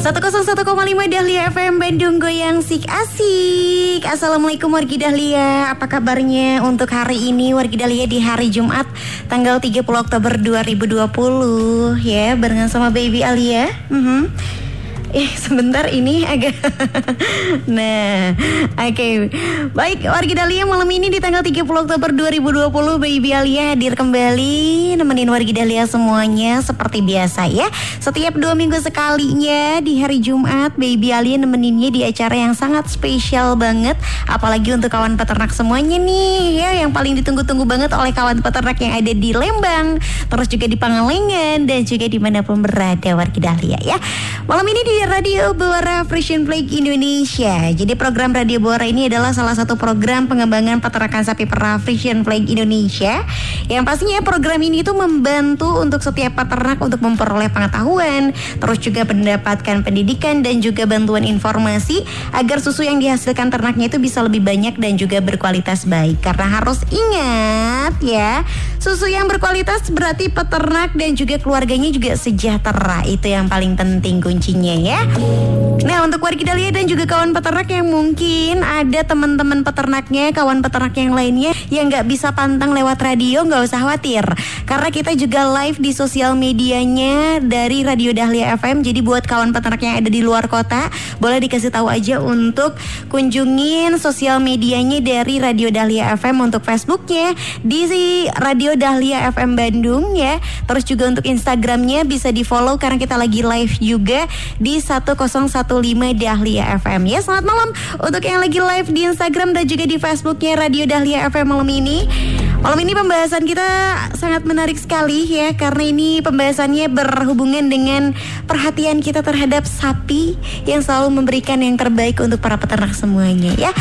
101,5 Dahlia FM Bandung Goyang Sik Asik. Assalamualaikum wargi Dahlia. Apa kabarnya untuk hari ini wargi Dahlia di hari Jumat Tanggal 30 Oktober 2020 Ya barengan sama Baby Alia. Mm -hmm. Eh sebentar ini agak Nah Oke. Okay. Baik wargi Dahlia malam ini di tanggal 30 Oktober 2020 Baby Alia hadir kembali Nemenin wargi Dahlia semuanya Seperti biasa ya. Setiap dua minggu sekalinya Di hari Jumat Baby Alia nemeninnya di acara yang sangat spesial banget. Apalagi untuk kawan peternak semuanya nih ya Yang paling ditunggu-tunggu banget oleh kawan peternak yang ada di Lembang Terus juga di Pangalengan Dan juga di mana pun berada wargi Dahlia ya. Malam ini di Radio Bawara Frisian Flag Indonesia. Jadi program Radio Bawara ini adalah salah satu program pengembangan peternakan sapi perah Frisian Flag Indonesia. Yang pastinya program ini itu membantu untuk setiap peternak untuk memperoleh pengetahuan, terus juga mendapatkan pendidikan dan juga bantuan informasi agar susu yang dihasilkan ternaknya itu bisa lebih banyak dan juga berkualitas baik. Karena harus ingat ya, susu yang berkualitas berarti peternak dan juga keluarganya juga sejahtera. Itu yang paling penting kuncinya ya ya. Nah untuk warga Dahlia dan juga kawan peternak yang mungkin ada teman-teman peternaknya, kawan peternak yang lainnya yang nggak bisa pantang lewat radio, nggak usah khawatir. Karena kita juga live di sosial medianya dari Radio Dahlia FM. Jadi buat kawan peternak yang ada di luar kota, boleh dikasih tahu aja untuk kunjungin sosial medianya dari Radio Dahlia FM untuk Facebooknya di Radio Dahlia FM Bandung ya. Terus juga untuk Instagramnya bisa di follow karena kita lagi live juga di 1015 Dahlia FM ya. Selamat malam untuk yang lagi live di Instagram dan juga di Facebooknya Radio Dahlia FM malam ini. Malam ini pembahasan kita sangat menarik sekali ya karena ini pembahasannya berhubungan dengan perhatian kita terhadap sapi yang selalu memberikan yang terbaik untuk para peternak semuanya ya.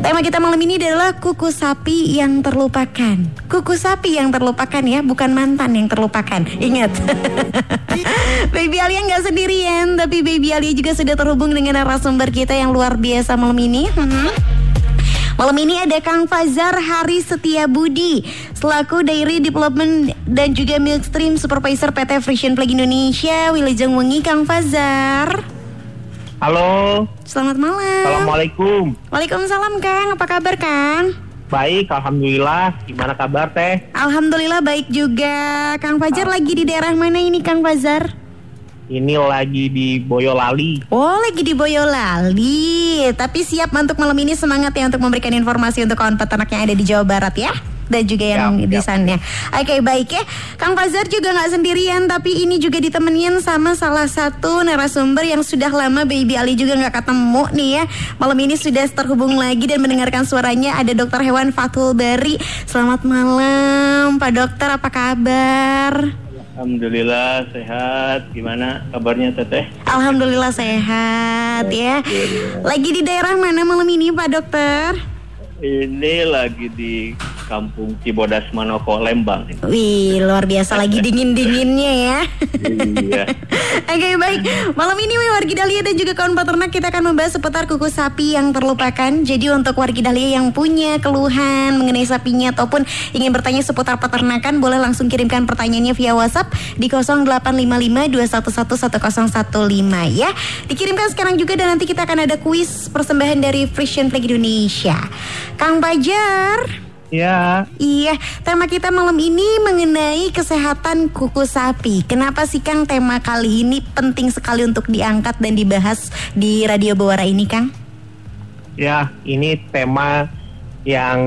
Tema kita malam ini adalah kuku sapi yang terlupakan. Kuku sapi yang terlupakan ya, bukan mantan yang terlupakan. Ingat. Baby Alia nggak sendirian, tapi Baby Alia juga sudah terhubung dengan narasumber kita yang luar biasa malam ini. Hmm. Malam ini ada Kang Fazar Hari Setia Budi selaku Dairy Development dan juga Milkstream Supervisor PT Frisian Flag Indonesia Wilujeng Wengi Kang Fazar. Halo. Selamat malam. Assalamualaikum. Waalaikumsalam Kang. Apa kabar Kang? Baik, alhamdulillah. Gimana kabar Teh? Alhamdulillah baik juga. Kang Fajar lagi di daerah mana ini Kang Fajar? Ini lagi di Boyolali. Oh, lagi di Boyolali. Tapi siap untuk malam ini semangat ya untuk memberikan informasi untuk kawan peternak yang ada di Jawa Barat ya dan juga yang yep, di sana. Oke baik ya, Kang Fazar juga nggak sendirian, tapi ini juga ditemenin sama salah satu narasumber yang sudah lama Baby Ali juga nggak ketemu nih ya. Malam ini sudah terhubung lagi dan mendengarkan suaranya ada Dokter Hewan Fatul Bari. Selamat malam, Pak Dokter, apa kabar? Alhamdulillah sehat. Gimana kabarnya Teteh? Alhamdulillah sehat ya. Lagi di daerah mana malam ini Pak Dokter? Ini lagi di Kampung Cibodas Manoko Lembang. Wih, luar biasa lagi dingin-dinginnya ya. Iya. Oke, okay, baik. Malam ini wargi Dahlia dan juga kawan peternak kita akan membahas seputar kuku sapi yang terlupakan. Jadi untuk wargi Dahlia yang punya keluhan mengenai sapinya ataupun ingin bertanya seputar peternakan boleh langsung kirimkan pertanyaannya via WhatsApp di 085521111015 ya. Dikirimkan sekarang juga dan nanti kita akan ada kuis persembahan dari Frisian Flag Indonesia. Kang Pajar. Ya. Iya, tema kita malam ini mengenai kesehatan kuku sapi. Kenapa sih Kang tema kali ini penting sekali untuk diangkat dan dibahas di Radio Bawara ini, Kang? Ya, ini tema yang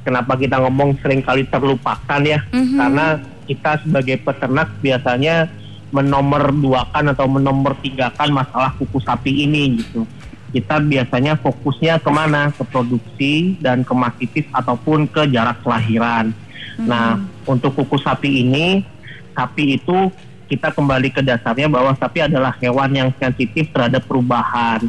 kenapa kita ngomong sering kali terlupakan ya. Mm-hmm. Karena kita sebagai peternak biasanya menomor duakan atau menomor tigakan masalah kuku sapi ini gitu kita biasanya fokusnya ke mana ke produksi dan ke masitis ataupun ke jarak kelahiran. Hmm. Nah untuk kuku sapi ini sapi itu kita kembali ke dasarnya bahwa sapi adalah hewan yang sensitif terhadap perubahan.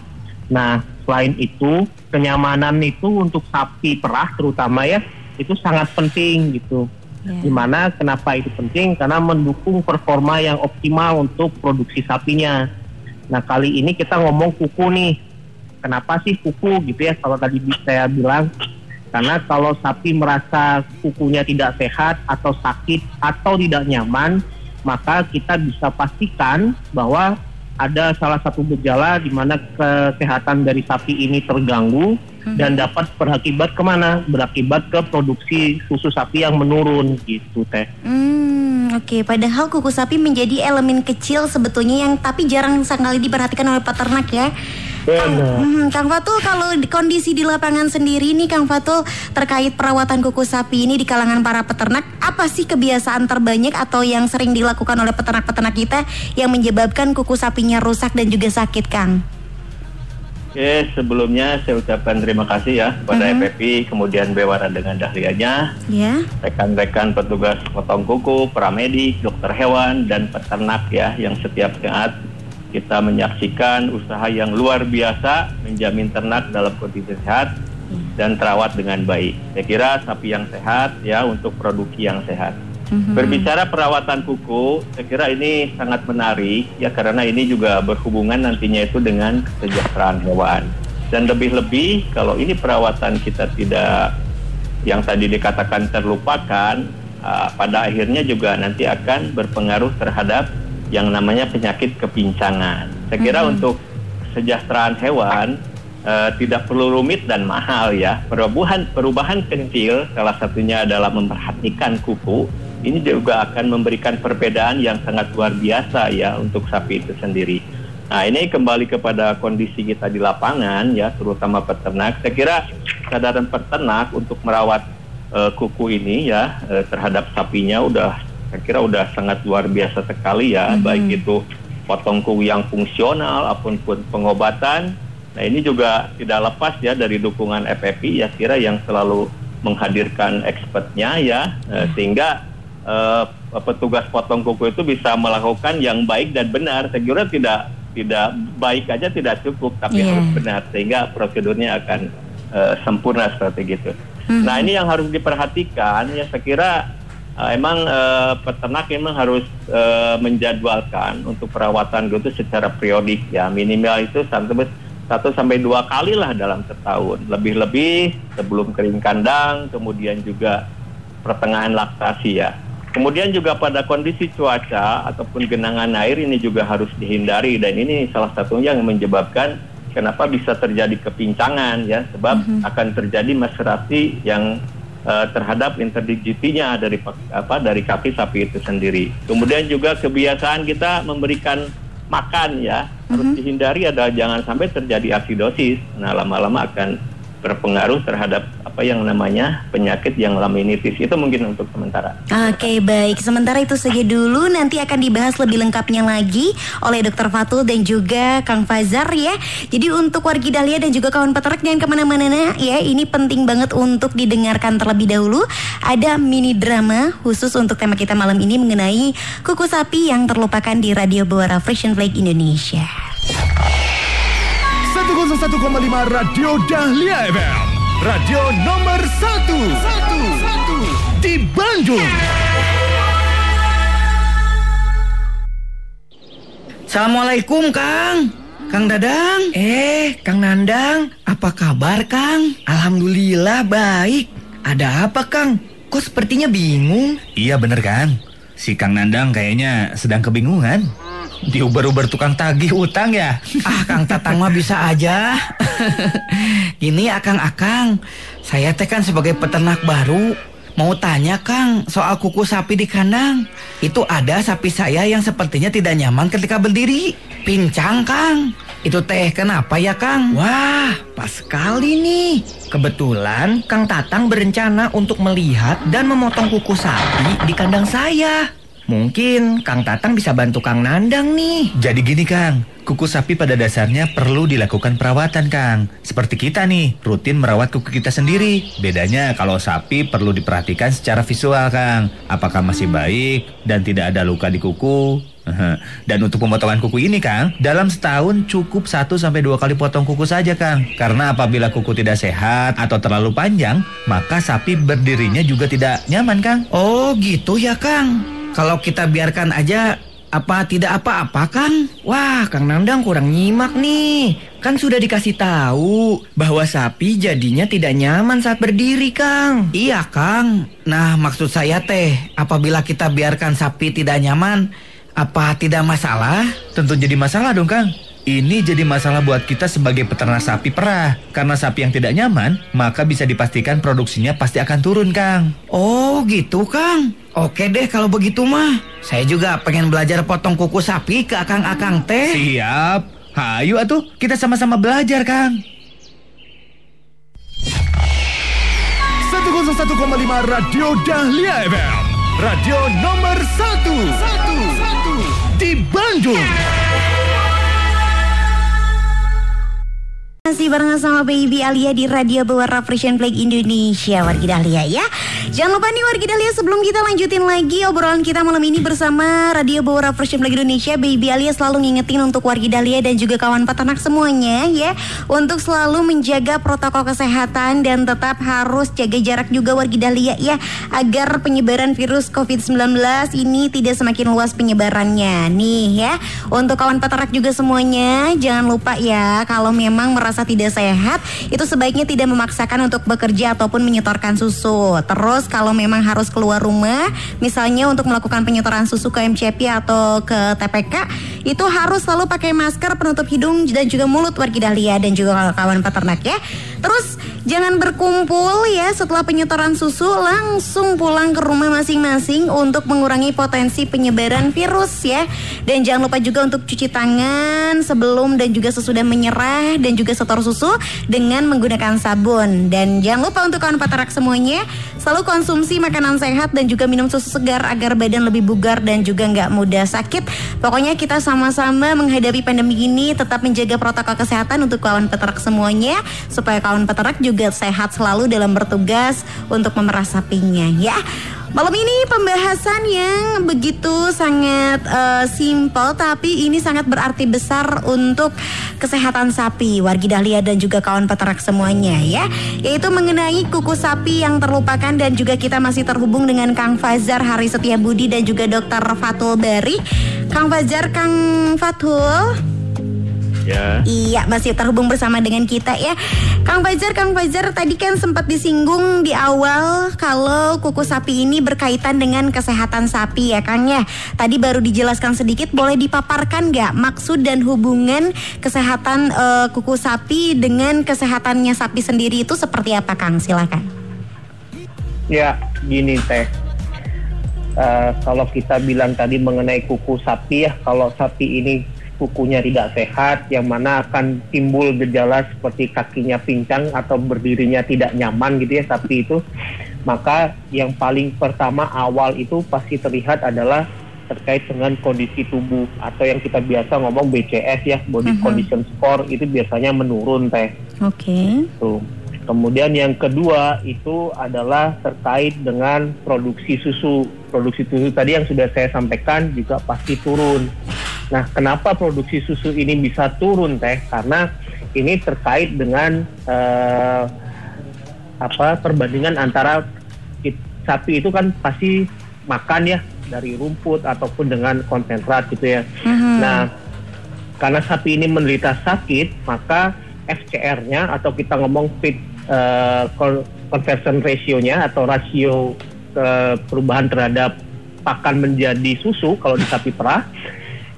Nah selain itu kenyamanan itu untuk sapi perah terutama ya itu sangat penting gitu. Ya. Di mana kenapa itu penting? Karena mendukung performa yang optimal untuk produksi sapinya. Nah kali ini kita ngomong kuku nih. Kenapa sih kuku gitu ya? Kalau tadi saya bilang karena kalau sapi merasa kukunya tidak sehat atau sakit atau tidak nyaman, maka kita bisa pastikan bahwa ada salah satu gejala di mana kesehatan dari sapi ini terganggu dan dapat berakibat ke mana? Berakibat ke produksi susu sapi yang menurun gitu teh. Hmm, oke. Padahal kuku sapi menjadi elemen kecil sebetulnya yang tapi jarang sekali diperhatikan oleh peternak ya. Kang, hmm, Kang Fatul kalau di- kondisi di lapangan sendiri nih Kang Fatul terkait perawatan kuku sapi ini di kalangan para peternak, apa sih kebiasaan terbanyak atau yang sering dilakukan oleh peternak-peternak kita yang menyebabkan kuku sapinya rusak dan juga sakit, Kang? Oke, sebelumnya saya ucapkan terima kasih ya kepada Mhm. FPP, kemudian Bewara dengan dahlianya, Ya. rekan-rekan petugas potong kuku, pramedik, dokter hewan, dan peternak ya yang setiap saat kita menyaksikan usaha yang luar biasa menjamin ternak dalam kondisi sehat dan terawat dengan baik. Saya kira sapi yang sehat ya untuk produksi yang sehat. Mhm. Berbicara perawatan kuku, saya kira ini sangat menarik ya karena ini juga berhubungan nantinya itu dengan kesejahteraan hewan. Dan lebih-lebih kalau ini perawatan kita tidak yang tadi dikatakan terlupakan, ah, pada akhirnya juga nanti akan berpengaruh terhadap yang namanya penyakit kepincangan. Saya kira untuk kesejahteraan hewan eh, tidak perlu rumit dan mahal ya. Perubahan perubahan kecil salah satunya adalah memperhatikan kuku. Ini juga akan memberikan perbedaan yang sangat luar biasa ya untuk sapi itu sendiri. Nah ini kembali kepada kondisi kita di lapangan ya, terutama peternak. Saya kira kesadaran peternak untuk merawat eh, kuku ini ya eh, terhadap sapinya udah saya kira udah sangat luar biasa sekali ya, baik itu potong kuku yang fungsional apa pun pengobatan. Nah ini juga tidak lepas ya dari dukungan FFP ya kira yang selalu menghadirkan expertnya ya eh, sehingga eh, petugas potong kuku itu bisa melakukan yang baik dan benar. Saya kira tidak tidak baik aja tidak cukup tapi Iya. harus benar sehingga prosedurnya akan eh, sempurna seperti itu. Nah ini yang harus diperhatikan ya saya kira eh, emang eh, peternak memang harus eh, menjadwalkan untuk perawatan gitu secara periodik ya. Minimal itu sampai satu sampai dua kali lah dalam setahun. Lebih-lebih sebelum kering kandang kemudian juga pertengahan laktasi ya. Kemudian juga pada kondisi cuaca ataupun genangan air ini juga harus dihindari. Dan ini salah satunya yang menyebabkan kenapa bisa terjadi kepincangan ya. Sebab akan terjadi maserasi yang eh, terhadap interdigitinya dari apa dari kaki sapi itu sendiri. Kemudian juga kebiasaan kita memberikan makan ya harus dihindari adalah jangan sampai terjadi asidosis. Nah lama-lama akan berpengaruh terhadap apa yang namanya penyakit yang laminitis itu mungkin untuk sementara. Oke baik, sementara itu saja dulu nanti akan dibahas lebih lengkapnya lagi oleh Dr. Fatul dan juga Kang Fazar ya. Jadi untuk wargi Dahlia dan juga kawan peternak jangan ke mana-mana ya. Ini penting banget untuk didengarkan terlebih dahulu. Ada mini drama khusus untuk tema kita malam ini mengenai kuku sapi yang terlupakan di Radio Buara Fresh and Flake Indonesia. 101,5 Radio Dahlia FM. Radio nomor 1. Di Bandung. Assalamualaikum Kang Kang Dadang Eh, Kang Nandang, Apa kabar Kang? alhamdulillah baik. Ada apa, Kang? Kok sepertinya bingung? Iya bener kan? Si Kang Nandang kayaknya sedang kebingungan. Diuber-uber tukang tagih utang ya. Ah Kang Tatang mah bisa aja Gini akang-akang Saya teh kan sebagai peternak baru Mau tanya Kang soal kuku sapi di kandang Itu ada sapi saya yang sepertinya tidak nyaman ketika berdiri Pincang Kang Itu teh kenapa ya Kang? Wah, pas sekali nih. Kebetulan Kang Tatang berencana untuk melihat dan memotong kuku sapi di kandang saya. Mungkin Kang Tatang bisa bantu Kang Nandang nih. Jadi gini Kang, kuku sapi pada dasarnya perlu dilakukan perawatan Kang. Seperti kita nih, rutin merawat kuku kita sendiri. Bedanya kalau sapi perlu diperhatikan secara visual Kang. Apakah masih baik dan tidak ada luka di kuku Dan untuk pemotongan kuku ini Kang, dalam setahun cukup 1 sampai dua kali potong kuku saja Kang. Karena apabila kuku tidak sehat atau terlalu panjang, maka sapi berdirinya juga tidak nyaman Kang. Oh gitu ya Kang. Kalau kita biarkan aja apa tidak apa-apa Kang? Wah, Kang Nandang kurang nyimak nih. Kan sudah dikasih tahu bahwa sapi jadinya tidak nyaman saat berdiri, Kang. Iya Kang. Nah maksud saya teh, apabila kita biarkan sapi tidak nyaman, apa tidak masalah? Tentu jadi masalah dong Kang. Ini jadi masalah buat kita sebagai peternak sapi perah. Karena sapi yang tidak nyaman, maka bisa dipastikan produksinya pasti akan turun, Kang. Oh, gitu, Kang. Oke deh kalau begitu mah. Saya juga pengen belajar potong kuku sapi ke akang-akang teh. Siap. Hayu atuh, kita sama-sama belajar, Kang. 101,5 Radio Dahlia FM. Radio nomor 1. 1. Di Bandung. Masih bareng sama Baby Alia di Radio Berwarna Frisian Flag Indonesia. Wargi Dahlia ya. Jangan lupa nih Wargi Dahlia sebelum kita lanjutin lagi obrolan kita malam ini bersama Radio Berwarna Frisian Flag Indonesia Baby Alia selalu ngingetin untuk Wargi Dahlia dan juga kawan peternak semuanya ya Untuk selalu menjaga protokol kesehatan dan tetap harus jaga jarak juga Wargi Dahlia ya Agar penyebaran virus COVID-19 ini tidak semakin luas penyebarannya. Nih ya Untuk kawan peternak juga semuanya jangan lupa ya kalau memang merasa merasa tidak sehat, itu sebaiknya tidak memaksakan untuk bekerja ataupun menyetorkan susu. Terus kalau memang harus keluar rumah, misalnya untuk melakukan penyetoran susu ke MCP atau ke TPK, itu harus selalu pakai masker penutup hidung dan juga mulut wargi dahlia dan juga kawan peternak ya. Terus jangan berkumpul ya setelah penyetoran susu langsung pulang ke rumah masing-masing untuk mengurangi potensi penyebaran virus ya. Dan jangan lupa juga untuk cuci tangan sebelum dan juga sesudah menyerah dan juga setor susu dengan menggunakan sabun. Dan jangan lupa untuk kawan peternak semuanya selalu konsumsi makanan sehat dan juga minum susu segar agar badan lebih bugar dan juga nggak mudah sakit. Pokoknya kita sama-sama menghadapi pandemi ini tetap menjaga protokol kesehatan untuk kawan peternak semuanya supaya kawan peternak juga sehat selalu dalam bertugas untuk memerah sapinya ya. Malam ini pembahasan yang begitu sangat uh, simpel tapi ini sangat berarti besar untuk kesehatan sapi, wargi dahlia dan juga kawan peternak semuanya ya. Yaitu mengenai kuku sapi yang terlupakan dan juga kita masih terhubung dengan Kang Fazar Hari Setia Budi dan juga Dokter Fatul Bari. Kang Fajar, Kang Fatul. Ya. Iya, masih terhubung bersama dengan kita ya. Kang Fajar, Kang Fajar tadi kan sempat disinggung di awal kalau kuku sapi ini berkaitan dengan kesehatan sapi ya Kang ya. Tadi baru dijelaskan sedikit, boleh dipaparkan nggak maksud dan hubungan kesehatan uh, kuku sapi dengan kesehatannya sapi sendiri itu seperti apa Kang? Silakan. Ya, gini teh. Uh, kalau kita bilang tadi mengenai kuku sapi ya, kalau sapi ini kukunya tidak sehat, yang mana akan timbul gejala seperti kakinya pincang atau berdirinya tidak nyaman gitu ya sapi itu, maka yang paling pertama awal itu pasti terlihat adalah terkait dengan kondisi tubuh atau yang kita biasa ngomong BCS ya, body uh -huh. condition score itu biasanya menurun teh. Oke. Okay. Kemudian yang kedua itu adalah terkait dengan produksi susu. Produksi susu tadi yang sudah saya sampaikan juga pasti turun. Nah, kenapa produksi susu ini bisa turun teh? Karena ini terkait dengan uh, apa perbandingan antara sapi itu kan pasti makan ya dari rumput ataupun dengan konsentrat gitu ya. Mm-hmm. Nah, karena sapi ini menderita sakit, maka FCR-nya atau kita ngomong feed uh, conversion ratio-nya atau rasio uh, perubahan terhadap pakan menjadi susu kalau di sapi perah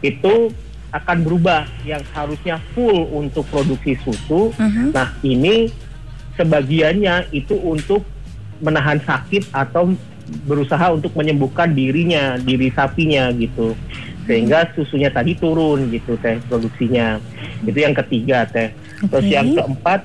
itu akan berubah yang harusnya full untuk produksi susu. Uh-huh. Nah, ini sebagiannya itu untuk menahan sakit atau berusaha untuk menyembuhkan dirinya, diri sapinya gitu. Sehingga susunya tadi turun gitu teh produksinya. Itu yang ketiga teh. Okay. Terus yang keempat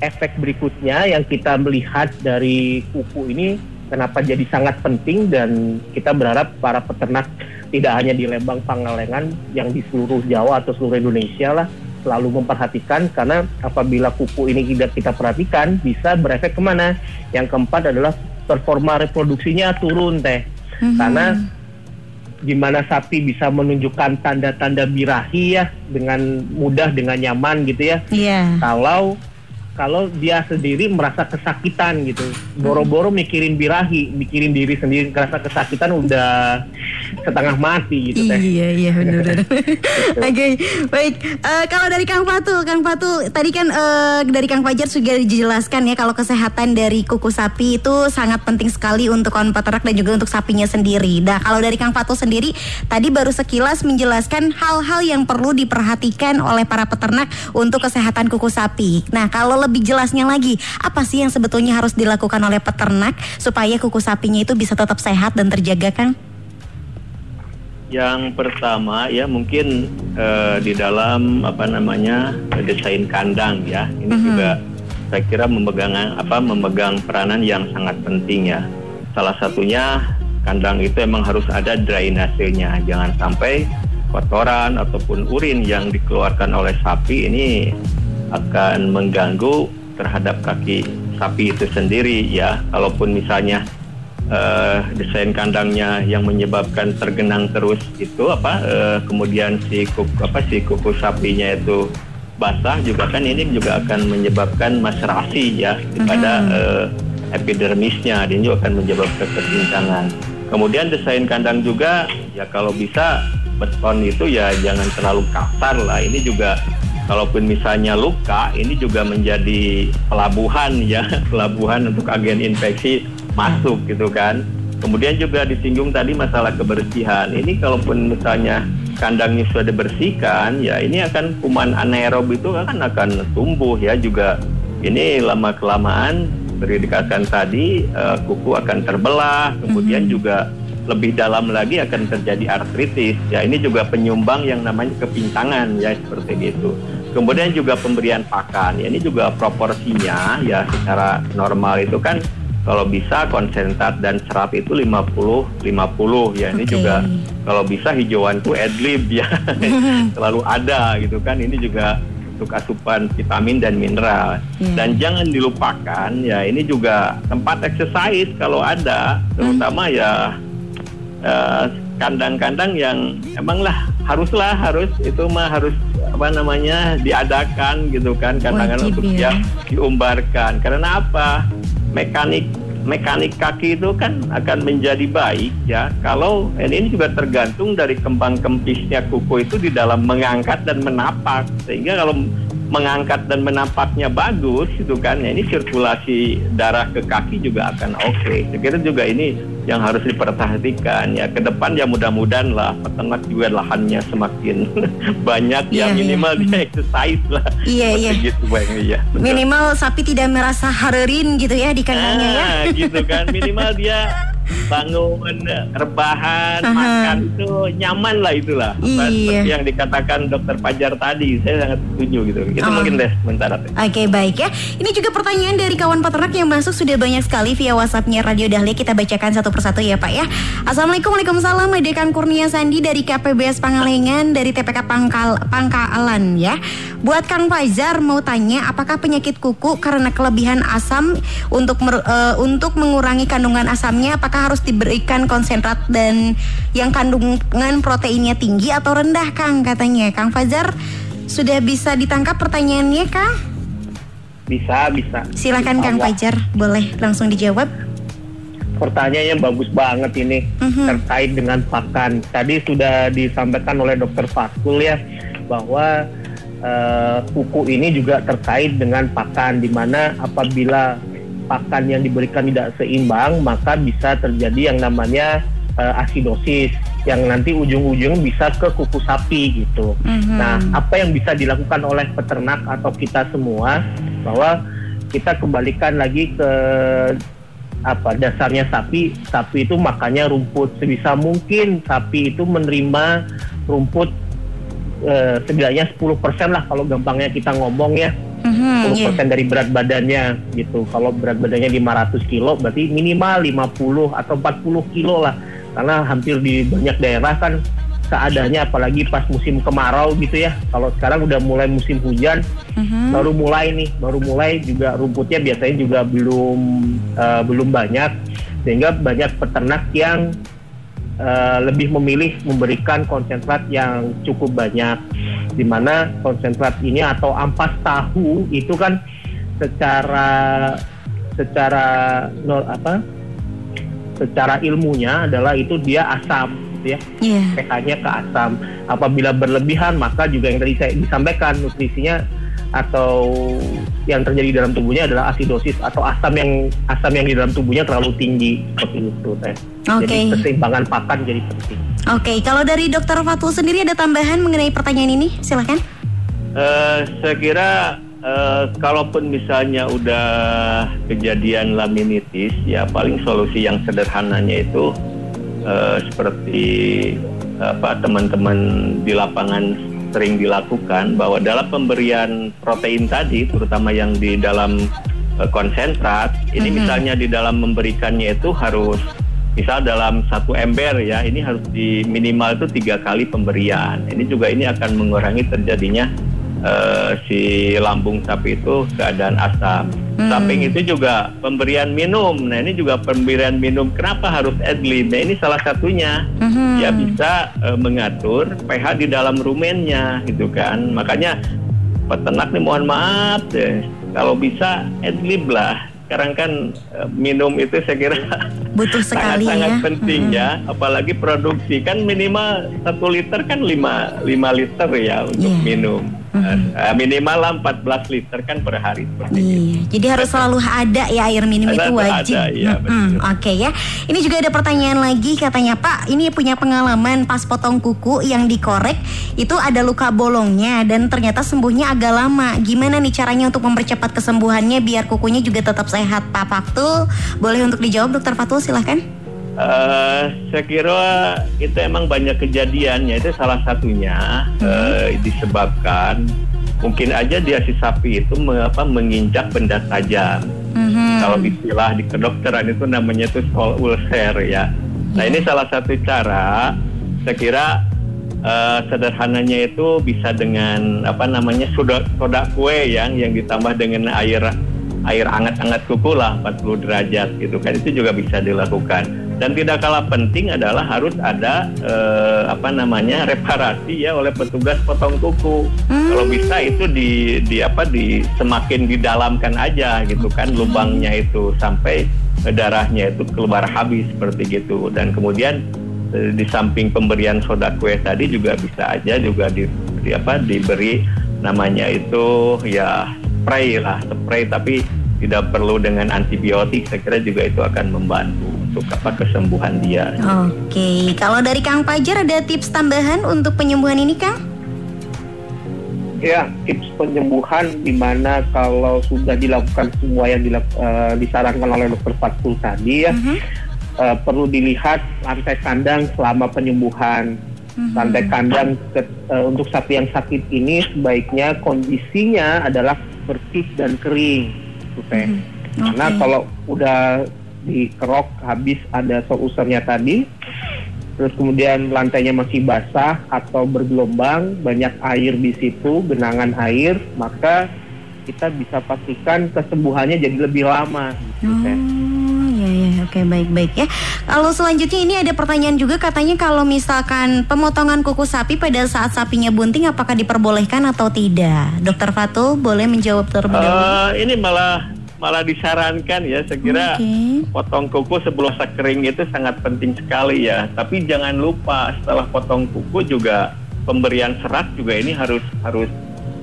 efek berikutnya yang kita melihat dari kuku ini kenapa jadi sangat penting dan kita berharap para peternak tidak hanya di Lembang Pangalengan yang di seluruh Jawa atau seluruh Indonesia lah selalu memperhatikan karena apabila kuku ini tidak kita perhatikan bisa berefek ke mana yang keempat adalah performa reproduksinya turun teh mm-hmm. karena gimana sapi bisa menunjukkan tanda-tanda birahi ya dengan mudah dengan nyaman gitu ya. Iya. Kalau kalau dia sendiri merasa kesakitan gitu, boro-boro mikirin birahi, mikirin diri sendiri, kerasa kesakitan udah setengah mati gitu teh. Iya iya benar. Oke baik. Eh, kalau dari Kang Fatu, Kang Fatu tadi kan eh, dari Kang Fajar sudah dijelaskan ya kalau kesehatan dari kuku sapi itu sangat penting sekali untuk kawan peternak dan juga untuk sapinya sendiri. Nah kalau dari Kang Fatu sendiri tadi baru sekilas menjelaskan hal-hal yang perlu diperhatikan oleh para peternak untuk kesehatan kuku sapi. Nah kalau lebih jelasnya lagi apa sih yang sebetulnya harus dilakukan oleh peternak supaya kuku sapinya itu bisa tetap sehat dan terjaga Kang? Yang pertama ya mungkin eh, di dalam apa namanya desain kandang ya ini Mhm. juga saya kira memegang apa memegang peranan yang sangat penting ya. Salah satunya kandang itu emang harus ada drainasenya. Jangan sampai kotoran ataupun urin yang dikeluarkan oleh sapi ini akan mengganggu terhadap kaki sapi itu sendiri ya. Kalaupun misalnya eh, desain kandangnya yang menyebabkan tergenang terus itu apa eh, kemudian si kuku apa si kuku sapinya itu basah juga kan ini juga akan menyebabkan maserasi ya pada eh, epidermisnya dan juga akan menyebabkan kesenjangan. Kemudian desain kandang juga ya kalau bisa beton itu ya jangan terlalu kasar lah. Ini juga kalaupun misalnya luka ini juga menjadi pelabuhan ya, pelabuhan untuk agen infeksi masuk gitu kan. Kemudian juga disinggung tadi masalah kebersihan. Ini kalaupun misalnya kandangnya sudah dibersihkan, ya ini akan kuman anaerob itu kan akan tumbuh ya juga. Ini lama kelamaan seperti dikatakan tadi eh, kuku akan terbelah, kemudian juga lebih dalam lagi akan terjadi artritis. Ya ini juga penyumbang yang namanya kepintangan ya seperti itu. Kemudian juga pemberian pakan. Ya ini juga proporsinya ya secara normal itu kan kalau bisa konsentrat dan serat itu 50 50 ya ini Oke. juga kalau bisa hijauan tuh adlib ya selalu ada gitu kan ini juga untuk asupan vitamin dan mineral Iya. dan jangan dilupakan ya ini juga tempat exercise kalau ada terutama ya eh, kandang-kandang yang emanglah haruslah harus itu mah harus apa namanya diadakan gitu kan kandang-kandang Wajib untuk ya. dia diumbarkan. Karena apa? Mekanik mekanik kaki itu kan akan menjadi baik ya. Kalau ini juga tergantung dari kembang kempisnya kuku itu di dalam mengangkat dan menapak. Sehingga kalau mengangkat dan menapaknya bagus itu kan ya ini sirkulasi darah ke kaki juga akan oke. Saya kira juga ini yang harus diperhatikan ya ke depan ya mudah-mudahan lah peternak juga lahannya semakin banyak Iya, ya minimal iya. dia exercise lah Iya, iya. gitu Bang. iya betul. Minimal sapi tidak merasa harerin gitu ya di kandangnya ya. Ah, gitu kan minimal dia bangun rebahan Aha. makan itu nyaman lah itulah Iya. seperti yang dikatakan dokter Pajar tadi saya sangat setuju gitu itu Ah. mungkin deh sementara. Oke baik ya Ini juga pertanyaan dari kawan peternak yang masuk sudah banyak sekali via whatsappnya Radio Dahlia Kita bacakan satu persatu ya Pak ya Assalamualaikum Waalaikumsalam Ada Kang Kurnia Sandi dari KPBS Pangalengan Dari TPK Pangkal, Pangkalan ya Buat Kang Fajar mau tanya Apakah penyakit kuku karena kelebihan asam Untuk mer- eh, untuk mengurangi kandungan asamnya Apakah harus diberikan konsentrat dan yang kandungan proteinnya tinggi atau rendah Kang katanya Kang Fajar sudah bisa ditangkap pertanyaannya Kang? Bisa, bisa. Silakan Kang. Fajar, boleh langsung dijawab. Pertanyaannya bagus banget ini Mhm. terkait dengan pakan. Tadi sudah disampaikan oleh Dokter Faskul ya bahwa eh, kuku ini juga terkait dengan pakan, di mana apabila pakan yang diberikan tidak seimbang maka bisa terjadi yang namanya eh, asidosis yang nanti ujung-ujung bisa ke kuku sapi gitu. Mhm. Nah, apa yang bisa dilakukan oleh peternak atau kita semua bahwa kita kembalikan lagi ke apa dasarnya sapi, sapi itu makannya rumput sebisa mungkin sapi itu menerima rumput eh, setidaknya 10% lah kalau gampangnya kita ngomong ya. Mhm, 10% iya. dari berat badannya gitu. Kalau berat badannya 500 kilo berarti minimal 50 atau 40 kilo lah. Karena hampir di banyak daerah kan seadanya apalagi pas musim kemarau gitu ya. Kalau sekarang udah mulai musim hujan Mhm. baru mulai nih, baru mulai juga rumputnya biasanya juga belum eh, belum banyak sehingga banyak peternak yang uh, lebih memilih memberikan konsentrat yang cukup banyak di mana konsentrat ini atau ampas tahu itu kan secara secara apa secara ilmunya adalah itu dia asam ya yeah. pH-nya ke asam apabila berlebihan maka juga yang tadi saya disampaikan nutrisinya atau yang terjadi dalam tubuhnya adalah asidosis atau asam yang asam yang di dalam tubuhnya terlalu tinggi seperti itu teh. Okay. Jadi keseimbangan pakan jadi penting. Oke, okay. kalau dari dokter Fatul sendiri ada tambahan mengenai pertanyaan ini? Silahkan. Uh, saya kira uh, kalaupun misalnya udah kejadian laminitis, ya paling solusi yang sederhananya itu uh, seperti apa teman-teman di lapangan sering dilakukan bahwa dalam pemberian protein tadi, terutama yang di dalam uh, konsentrat, ini mm -hmm. misalnya di dalam memberikannya itu harus misal dalam satu ember ya, ini harus di minimal itu tiga kali pemberian. Ini juga ini akan mengurangi terjadinya uh, si lambung sapi itu keadaan asam. Hmm. Samping itu juga pemberian minum. Nah ini juga pemberian minum. Kenapa harus adlib? Nah ini salah satunya. Hmm. Ya bisa uh, mengatur pH di dalam rumennya gitu kan. Makanya peternak nih mohon maaf deh. Kalau bisa adlib lah sekarang kan uh, minum itu saya kira butuh sekali sangat, sangat ya. penting hmm. ya apalagi produksi kan minimal satu liter kan lima lima liter ya untuk yeah. minum Hmm. Uh, minimal 14 liter kan per hari. Iya, jadi harus selalu ada ya air minum itu wajib. Ada, iya, hmm, Oke okay, ya. Ini juga ada pertanyaan lagi katanya Pak, ini punya pengalaman pas potong kuku yang dikorek itu ada luka bolongnya dan ternyata sembuhnya agak lama. Gimana nih caranya untuk mempercepat kesembuhannya biar kukunya juga tetap sehat Pak Faktul? Boleh untuk dijawab Dokter Fatul silahkan. Uh, saya kira itu emang banyak kejadian, itu salah satunya uh, disebabkan mungkin aja dia si sapi itu mengapa menginjak benda tajam. Mm-hmm. Kalau istilah di kedokteran itu namanya itu skull ulcer ya. Nah ini salah satu cara. Saya kira uh, sederhananya itu bisa dengan apa namanya soda soda kue yang yang ditambah dengan air air hangat-hangat kuku lah 40 derajat gitu kan itu juga bisa dilakukan dan tidak kalah penting adalah harus ada eh, apa namanya reparasi ya oleh petugas potong kuku. Hmm. Kalau bisa itu di di apa di semakin didalamkan aja gitu kan lubangnya itu sampai darahnya itu keluar habis seperti gitu dan kemudian eh, di samping pemberian soda kue tadi juga bisa aja juga di, di apa diberi namanya itu ya spray lah spray tapi tidak perlu dengan antibiotik saya kira juga itu akan membantu untuk apa kesembuhan dia. Oke, kalau dari Kang Pajar ada tips tambahan untuk penyembuhan ini, Kang? Ya, tips penyembuhan di mana kalau sudah dilakukan semua yang dilak, uh, disarankan oleh dokter Fatul tadi ya, uh-huh. uh, perlu dilihat lantai kandang selama penyembuhan. Uh-huh. Lantai kandang ke, uh, untuk sapi yang sakit ini sebaiknya kondisinya adalah bersih dan kering, supaya. Uh-huh. Karena kalau udah dikerok habis ada usernya tadi terus kemudian lantainya masih basah atau bergelombang banyak air di situ genangan air maka kita bisa pastikan kesembuhannya jadi lebih lama gitu, oh, ya ya oke baik-baik ya. Kalau selanjutnya ini ada pertanyaan juga katanya kalau misalkan pemotongan kuku sapi pada saat sapinya bunting apakah diperbolehkan atau tidak? Dokter Fatul boleh menjawab terlebih dahulu. Uh, ini malah malah disarankan ya saya kira okay. potong kuku sebelum kering itu sangat penting sekali ya tapi jangan lupa setelah potong kuku juga pemberian serat juga ini harus harus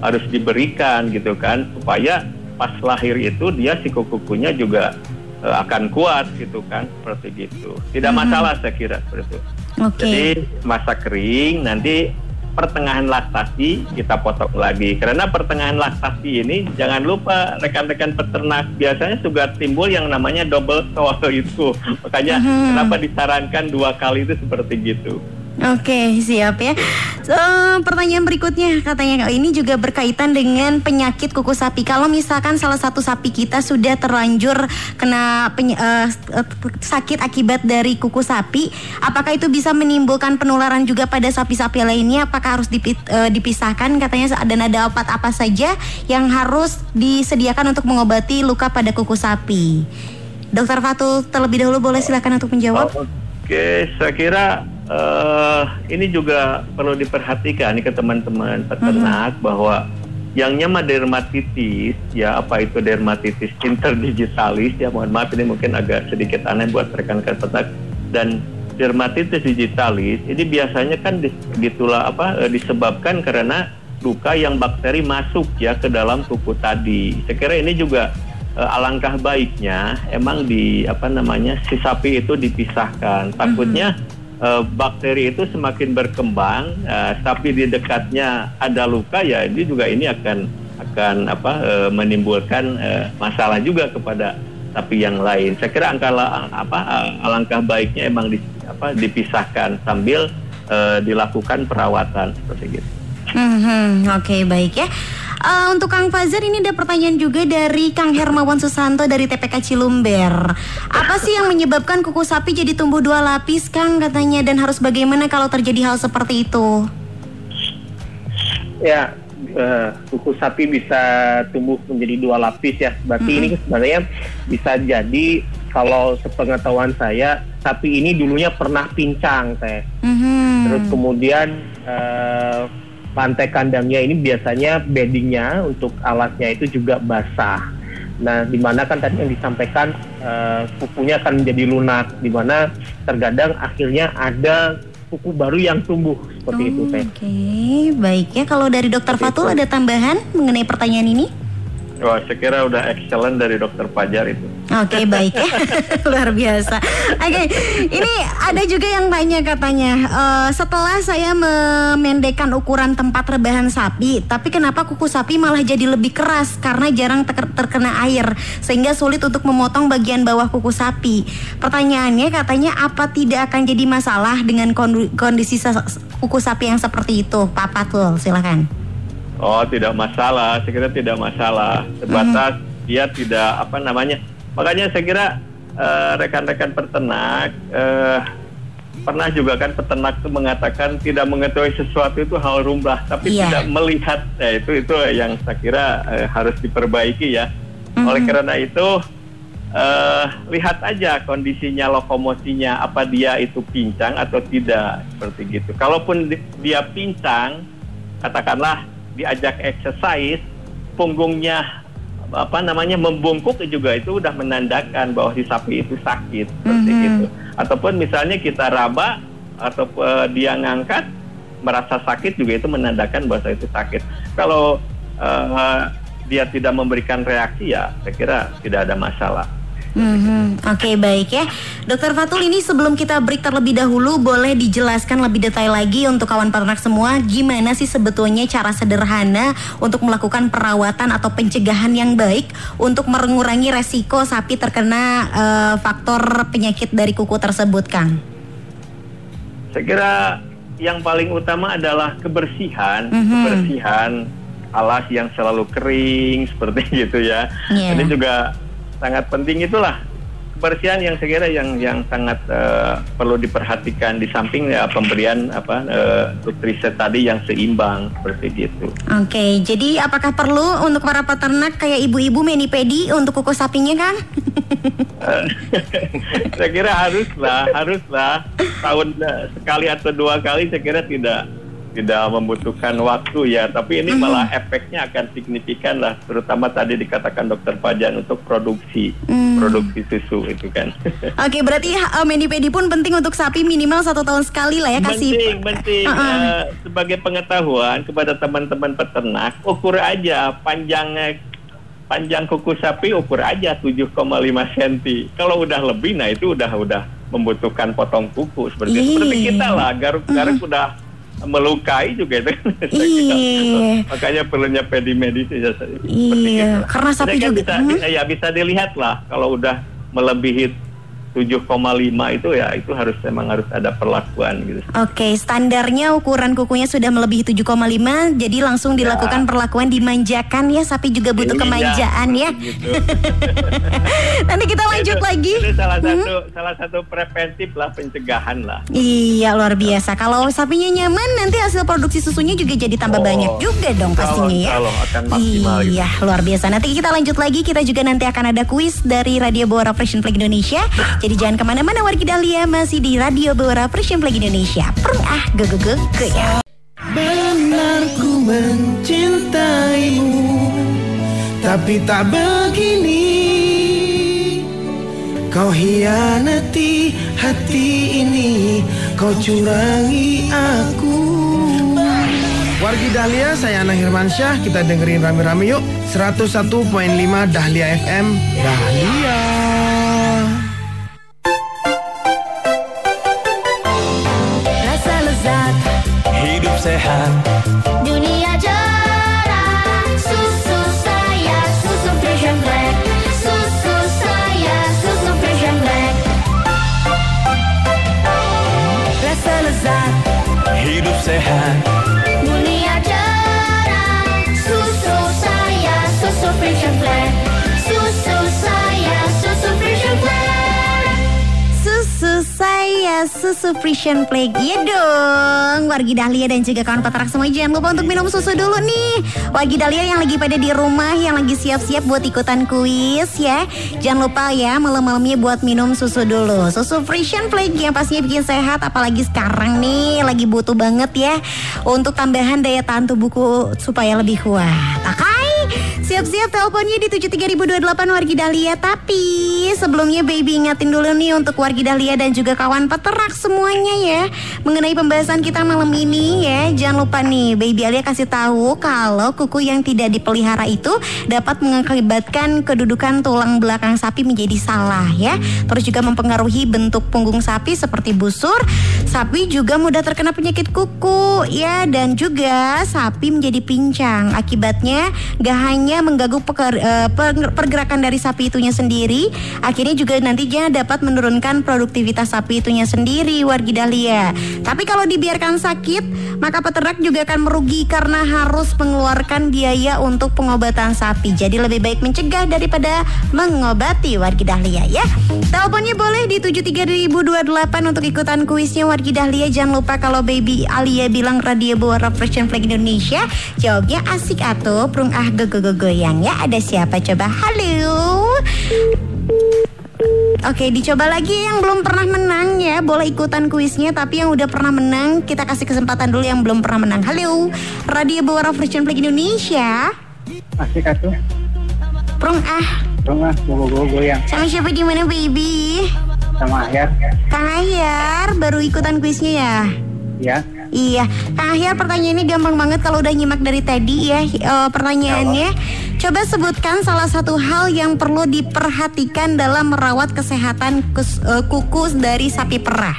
harus diberikan gitu kan supaya pas lahir itu dia si kuku-kukunya juga uh, akan kuat gitu kan seperti gitu tidak hmm. masalah saya kira seperti itu okay. jadi masa kering nanti pertengahan laktasi kita potong lagi. Karena pertengahan laktasi ini jangan lupa rekan-rekan peternak biasanya juga timbul yang namanya double soal itu. Makanya uh -huh. kenapa disarankan dua kali itu seperti gitu Oke, siap ya. So, pertanyaan berikutnya katanya ini juga berkaitan dengan penyakit kuku sapi. Kalau misalkan salah satu sapi kita sudah terlanjur kena uh, sakit akibat dari kuku sapi, apakah itu bisa menimbulkan penularan juga pada sapi-sapi lainnya? Apakah harus dipi, uh, dipisahkan katanya dan ada obat apa saja yang harus disediakan untuk mengobati luka pada kuku sapi? Dokter Fatul terlebih dahulu boleh silakan untuk menjawab. Oke, saya kira uh, ini juga perlu diperhatikan nih ke teman-teman peternak Mhm. bahwa yang nyama dermatitis ya apa itu dermatitis interdigitalis ya mohon maaf ini mungkin agak sedikit aneh buat rekan-rekan peternak dan dermatitis digitalis ini biasanya kan dis, gitulah apa eh, disebabkan karena luka yang bakteri masuk ya ke dalam kuku tadi. Saya kira ini juga eh, alangkah baiknya emang di apa namanya si sapi itu dipisahkan. Takutnya eh, bakteri itu semakin berkembang, eh, sapi di dekatnya ada luka ya ini juga ini akan akan apa eh, menimbulkan masalah juga kepada sapi yang lain. Saya kira angka apa alangkah baiknya emang di, apa dipisahkan sambil dilakukan perawatan seperti gitu. Mhm, Oke baik ya. Eh, untuk Kang Fazer ini ada pertanyaan juga dari Kang Hermawan Susanto dari TPK Cilumber. Apa sih yang menyebabkan kuku sapi jadi tumbuh dua lapis Kang katanya dan harus bagaimana kalau terjadi hal seperti itu? Ya, eh, kuku sapi bisa tumbuh menjadi dua lapis ya. Berarti ini sebenarnya bisa jadi kalau sepengetahuan saya sapi ini dulunya pernah pincang teh. Mhm. Terus kemudian eh, lantai kandangnya ini biasanya beddingnya untuk alatnya itu juga basah. Nah, di mana kan tadi yang disampaikan eh, kukunya akan menjadi lunak, di mana terkadang akhirnya ada kuku baru yang tumbuh seperti itu Oh, teh. Oke, baik ya. Kalau dari Dokter Fatul ada tambahan mengenai pertanyaan ini? Wah, saya kira udah excellent dari dokter Pajar itu. Oke baik ya luar biasa. Oke ini ada juga yang tanya katanya eh, setelah saya memendekkan ukuran tempat rebahan sapi, tapi kenapa kuku sapi malah jadi lebih keras karena jarang ter- terkena air sehingga sulit untuk memotong bagian bawah kuku sapi. Pertanyaannya katanya apa tidak akan jadi masalah dengan kondisi kuku sapi yang seperti itu, Pak Patul silakan. Oh, tidak masalah. Saya kira tidak masalah. Sebatas dia tidak apa namanya. Makanya saya kira eh, rekan-rekan peternak eh, pernah juga kan peternak itu mengatakan tidak mengetahui sesuatu itu hal rumrah, tapi Iya. tidak melihat. Ya, itu itu yang saya kira eh, harus diperbaiki ya. Oleh karena itu eh, lihat aja kondisinya lokomosinya apa dia itu pincang atau tidak seperti gitu. Kalaupun di- dia pincang, katakanlah diajak exercise, punggungnya apa namanya membungkuk juga itu udah menandakan bahwa si sapi itu sakit seperti Mhm. gitu. Ataupun misalnya kita raba atau eh, dia ngangkat merasa sakit juga itu menandakan bahwa itu sakit. Kalau eh, dia tidak memberikan reaksi ya saya kira tidak ada masalah. Mhm, Oke baik ya Dokter Fatul ini sebelum kita break terlebih dahulu Boleh dijelaskan lebih detail lagi untuk kawan peternak semua Gimana sih sebetulnya cara sederhana Untuk melakukan perawatan atau pencegahan yang baik Untuk mengurangi resiko sapi terkena eh, faktor penyakit dari kuku tersebut Kang Saya kira yang paling utama adalah kebersihan, Mhm. kebersihan alas yang selalu kering seperti gitu ya. Iya. Ini juga sangat penting itulah kebersihan yang saya kira yang yang sangat eh, perlu diperhatikan di samping ya pemberian apa nutrisi tadi yang seimbang seperti gitu. Oke jadi apakah perlu untuk para peternak kayak ibu-ibu menipedi untuk kuku sapinya Kang? saya kira haruslah, haruslah tahun sekali atau dua kali saya kira tidak tidak membutuhkan waktu ya, tapi ini malah efeknya akan signifikan lah, terutama tadi dikatakan dokter Pajan untuk produksi Hmm. produksi susu itu kan. Oke berarti uh, menipedi pun penting untuk sapi minimal satu tahun sekali lah ya kasih penting, penting. Uh-uh. Eh, sebagai pengetahuan kepada teman-teman peternak, ukur aja panjangnya panjang kuku sapi ukur aja 7,5 cm. Kalau udah lebih, nah itu udah udah membutuhkan potong kuku seperti Iya. seperti kita lah. Garuk-garuk udah melukai juga itu. Kira. Iya. Makanya perlunya pedi medis ya, seperti Iya, itu. karena sapi kan juga- bisa, Hmm. ya bisa dilihat lah kalau udah melebihi 7,5 itu ya itu harus memang harus ada perlakuan gitu. Oke, standarnya ukuran kukunya sudah melebihi 7,5 jadi langsung dilakukan perlakuan dimanjakan ya sapi juga butuh Iya, kemanjaan ya. begitu. Nanti kita lanjut Itu- lagi. Itu salah Hmm. satu salah satu preventif lah pencegahan lah. Iya luar biasa. Kalau sapinya nyaman nanti hasil produksi susunya juga jadi tambah Oh, banyak juga dong pastinya ya. akan maksimal gitu. Iya luar biasa. Nanti kita lanjut lagi. Kita juga nanti akan ada kuis dari Radio Bawara Fresh Flag Indonesia. Jadi jangan ke mana-mana wargi Dahlia. Masih di Radio Bawara Persian Indonesia. Perung ah, go go go go ya. Benar ku mencintaimu Tapi tak begini. Kau hianati hati ini Kau curangi aku. Wargi Dahlia, saya Ana Hirmansyah Kita dengerin rame-rame yuk. 101.5 Dahlia FM Dahlia Hidup sehat susu Frisian Plague Iya dong, wargi Dahlia dan juga kawan peternak semua. Jangan lupa untuk minum susu dulu nih. Wargi Dahlia yang lagi pada di rumah Yang lagi siap-siap buat ikutan kuis ya. Jangan lupa ya malam-malamnya buat minum susu dulu. Susu Frisian Plague yang pastinya bikin sehat Apalagi sekarang nih. Lagi butuh banget ya Untuk tambahan daya tahan tubuhku supaya lebih kuat. Oke? Siap-siap teleponnya di 73028 Wargi Dahlia. Tapi sebelumnya baby ingatin dulu nih untuk Wargi Dahlia dan juga kawan peternak semuanya ya. Mengenai pembahasan kita malam ini ya Jangan lupa nih baby Alia kasih tahu kalau kuku yang tidak dipelihara itu Dapat mengakibatkan kedudukan tulang belakang sapi menjadi salah ya. Terus juga mempengaruhi bentuk punggung sapi seperti busur. Sapi juga mudah terkena penyakit kuku ya Dan juga sapi menjadi pincang. Akibatnya gak hanya mengganggu peker- per- pergerakan dari sapi itunya sendiri. Akhirnya juga nantinya dapat menurunkan produktivitas sapi itunya sendiri Wargi Dahlia. Tapi kalau dibiarkan sakit Maka peternak juga akan merugi karena harus mengeluarkan biaya untuk pengobatan sapi. Jadi lebih baik mencegah daripada mengobati Wargi Dahlia ya. Teleponnya boleh di 73028 untuk ikutan kuisnya Wargi Dahlia. Jangan lupa kalau baby Alia bilang radio Bawara Fresh and Flag Indonesia. Jawabnya asik atau prung ah go go go ya Ada siapa? Coba halo. Oke dicoba lagi yang belum pernah menang ya. Boleh ikutan kuisnya Tapi yang udah pernah menang Kita kasih kesempatan dulu yang belum pernah menang. Halo Radio Bawara and Flag Indonesia. Asik atuh. Prung ah Rumah gogo goyang. Sama siapa di mana baby? Sama Ahyar. Kang Ahyar baru ikutan kuisnya ya? Ya. Iya, Kang Ahyar pertanyaannya gampang banget kalau udah nyimak dari tadi ya Eh, Pertanyaannya, coba sebutkan salah satu hal yang perlu diperhatikan dalam merawat kesehatan kus- eh, kuku dari sapi perah.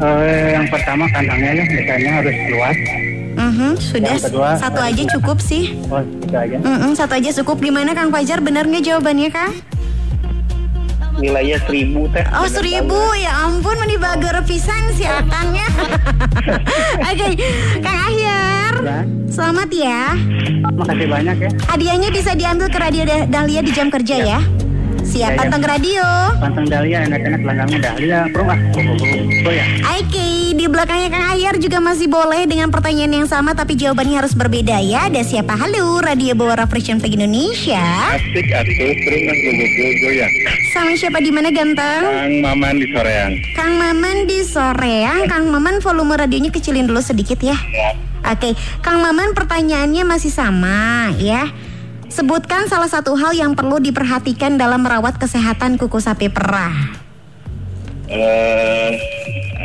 Eh, yang pertama kandangnya ya, biasanya harus luas. Mhm, Sudah, Yang kedua, satu aja cukup sih. Oh, itu aja. Mm-mm, Satu aja cukup, gimana Kang Fajar, benar nggak jawabannya Kang? Nilainya seribu teh. Oh seribu ya ampun meni bager pisan si akangnya Oke Kang Ahyar Ya. Selamat ya Makasih banyak ya. Hadiahnya bisa diambil ke Radio Dah- Dahlia di jam kerja ya. Siap Ya, ya. pantang radio. Pantang Dahlia, enak-enak langgamnya Dahlia. Bro ah, gogo gogo goyang. Oke, di belakangnya Kang Ahyar juga masih boleh dengan pertanyaan yang sama tapi jawabannya harus berbeda ya. Ada siapa? Halo, Radio Bawara Fresh and Flag Indonesia. Asik atuh, terus gogo ya. Sama siapa di mana ganteng? Kang Maman di Soreang. Kang Maman di Soreang. Kang Maman volume radionya kecilin dulu sedikit ya. Oke, Kang Maman pertanyaannya masih sama ya. Sebutkan salah satu hal yang perlu diperhatikan dalam merawat kesehatan kuku sapi perah. Eh,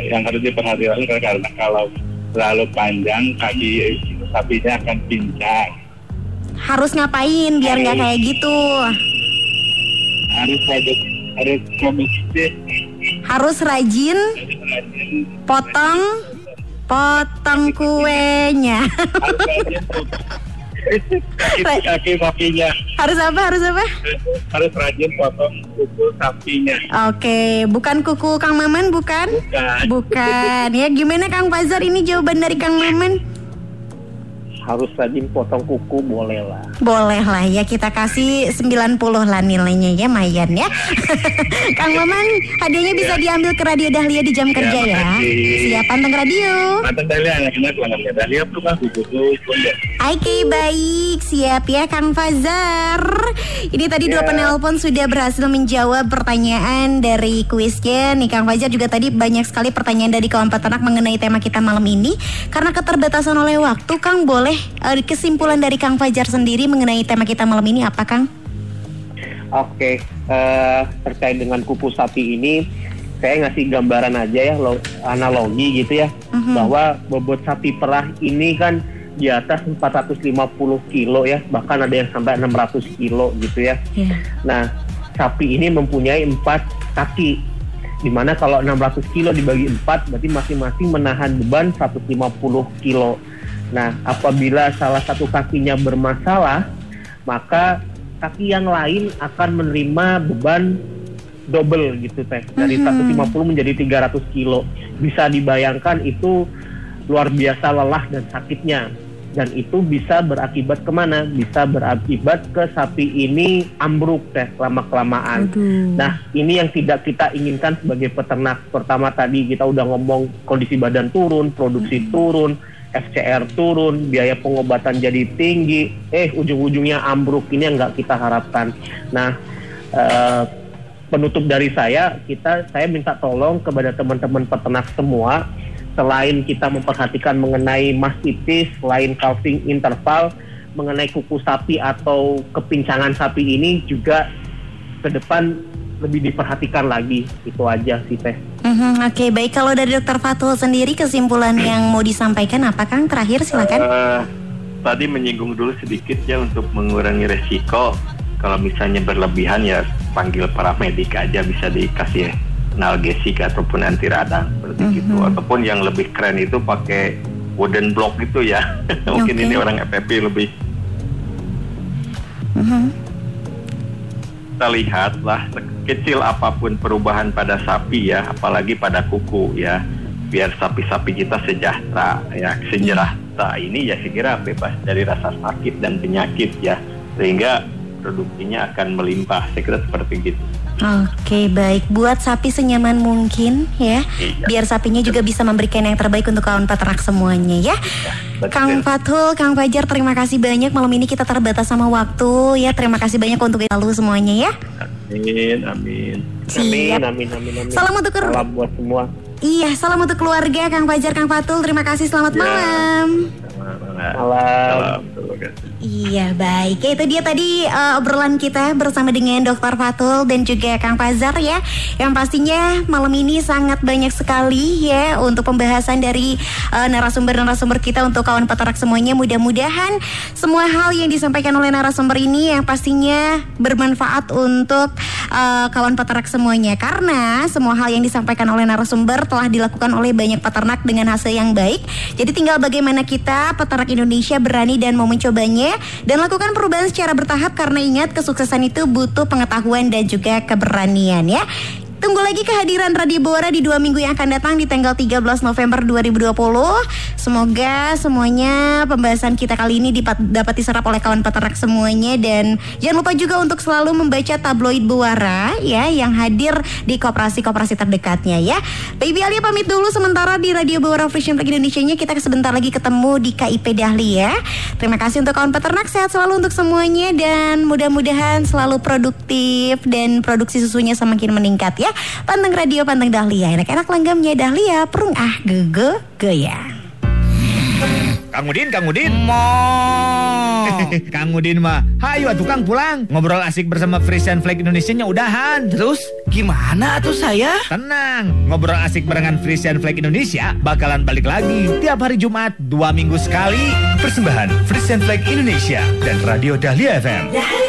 yang harus diperhatikan karena kalau terlalu panjang kaki sapinya akan pincang. Harus ngapain biar nggak kayak gitu? Harus harus harus komisi Harus rajin potong potong kuenya. harus rajin kaki, kaki sapinya harus apa? Harus apa? harus rajin potong kuku sapinya. Oke, bukan kuku Kang Maman bukan? Bukan. Bukan. Ya gimana Kang Fazar ini jawaban dari Kang Maman? Harus rajin potong kuku boleh lah. Boleh lah ya kita kasih 90 lah nilainya ya Mayan ya. Kang Maman hadiahnya bisa diambil ke Radio Dahlia di jam kerja ya. Siap panteng radio. Mantap Dahlia, langgamnya Dahlia, tuh kan kuku kuku Oke baik. Siap ya Kang Fazar Ini tadi dua Ya. penelpon sudah berhasil menjawab pertanyaan dari kuisnya. Nih Kang Fajar juga tadi banyak sekali pertanyaan dari kawan peternak mengenai tema kita malam ini. Karena keterbatasan oleh waktu Kang boleh eh, kesimpulan dari Kang Fajar sendiri mengenai tema kita malam ini apa Kang? Oke, eh, terkait dengan kuku sapi ini, saya ngasih gambaran aja ya, lo, analogi gitu ya, Mhm. bahwa bobot sapi perah ini kan di atas 450 kilo ya, bahkan ada yang sampai 600 kilo gitu ya. Iya. Nah, sapi ini mempunyai empat kaki, di mana kalau 600 kilo dibagi empat, berarti masing-masing menahan beban 150 kilo. Nah, apabila salah satu kakinya bermasalah, maka kaki yang lain akan menerima beban double gitu teh. Dari Mhm. 150 menjadi 300 kilo. Bisa dibayangkan itu luar biasa lelah dan sakitnya. Dan itu bisa berakibat ke mana? Bisa berakibat ke sapi ini ambruk teh lama kelamaan Nah, ini yang tidak kita inginkan sebagai peternak. Pertama tadi. Kita udah ngomong kondisi badan turun, produksi turun, FCR turun, biaya pengobatan jadi tinggi. Eh, ujung-ujungnya ambruk ini yang nggak kita harapkan. Nah, eh, penutup dari saya, kita saya minta tolong kepada teman-teman peternak semua, selain kita memperhatikan mengenai mastitis, selain calving interval, mengenai kuku sapi atau kepincangan sapi ini juga ke depan lebih diperhatikan lagi itu aja sih teh. Mhm, Oke baik kalau dari Dokter Fatul sendiri kesimpulan yang mau disampaikan apa Kang? Terakhir silakan. Eh, tadi menyinggung dulu sedikit ya untuk mengurangi resiko kalau misalnya berlebihan ya panggil paramedik aja bisa dikasih analgesik ataupun anti radang seperti gitu ataupun yang lebih keren itu pakai wooden block gitu ya mungkin Oke. ini orang FFP lebih Mhm. Kita lihat lah kecil apa pun perubahan pada sapi ya apalagi pada kuku ya. Biar sapi-sapi kita sejahtera ya sejahtera ini ya saya kira bebas dari rasa sakit dan penyakit ya. Sehingga produksinya akan melimpah. Saya kira seperti gitu Oke baik buat sapi senyaman mungkin ya Iya. biar sapinya juga bisa memberikan yang terbaik untuk kawan peternak semuanya ya. Betul. Kang Fatul, Kang Fajar terima kasih banyak malam ini kita terbatas sama waktu ya terima kasih banyak untuk lalu semuanya ya. amin amin Amin, amin, amin, amin. Salam untuk ker- Salam buat semua. Iya salam untuk keluarga Kang Fajar, Kang Fatul terima kasih selamat Ya. malam. Malam. Iya baik, ya, itu dia tadi uh, obrolan kita bersama dengan Dr. Fatul dan juga Kang Fazar ya. Yang pastinya malam ini sangat banyak sekali ya untuk pembahasan dari uh, narasumber-narasumber kita untuk kawan peternak semuanya. Mudah-mudahan semua hal yang disampaikan oleh narasumber ini yang pastinya bermanfaat untuk uh, kawan peternak semuanya. Karena semua hal yang disampaikan oleh narasumber telah dilakukan oleh banyak peternak dengan hasil yang baik. Jadi tinggal bagaimana kita peternak Indonesia berani dan mau mencobanya dan lakukan perubahan secara bertahap karena ingat kesuksesan itu butuh pengetahuan dan juga keberanian ya. Tunggu lagi kehadiran Radio Bora di dua minggu yang akan datang di tanggal 13 November 2020. Semoga semuanya pembahasan kita kali ini dipat- dapat diserap oleh kawan peternak semuanya dan jangan lupa juga untuk selalu membaca tabloid Buara ya yang hadir di koperasi-koperasi terdekatnya ya. Baby Alia pamit dulu sementara di Radio Buara Vision Flag Indonesia-nya kita sebentar lagi ketemu di KIP Dahlia. Terima kasih untuk kawan peternak sehat selalu untuk semuanya dan mudah-mudahan selalu produktif dan produksi susunya semakin meningkat ya. Panteng Radio Panteng Dahlia, enak-enak langgamnya Dahlia, perung ah gege goyang. Kang Udin, Kang Udin. Mo. Kang Udin mah, hayu atuh Kang pulang. Ngobrol asik bersama Frisian Flag Indonesia-nya udahan. Terus gimana tuh saya? Tenang, ngobrol asik barengan Frisian Flag Indonesia bakalan balik lagi tiap hari Jumat dua minggu sekali. Persembahan Frisian Flag Indonesia dan Radio Dahlia FM. Dahlia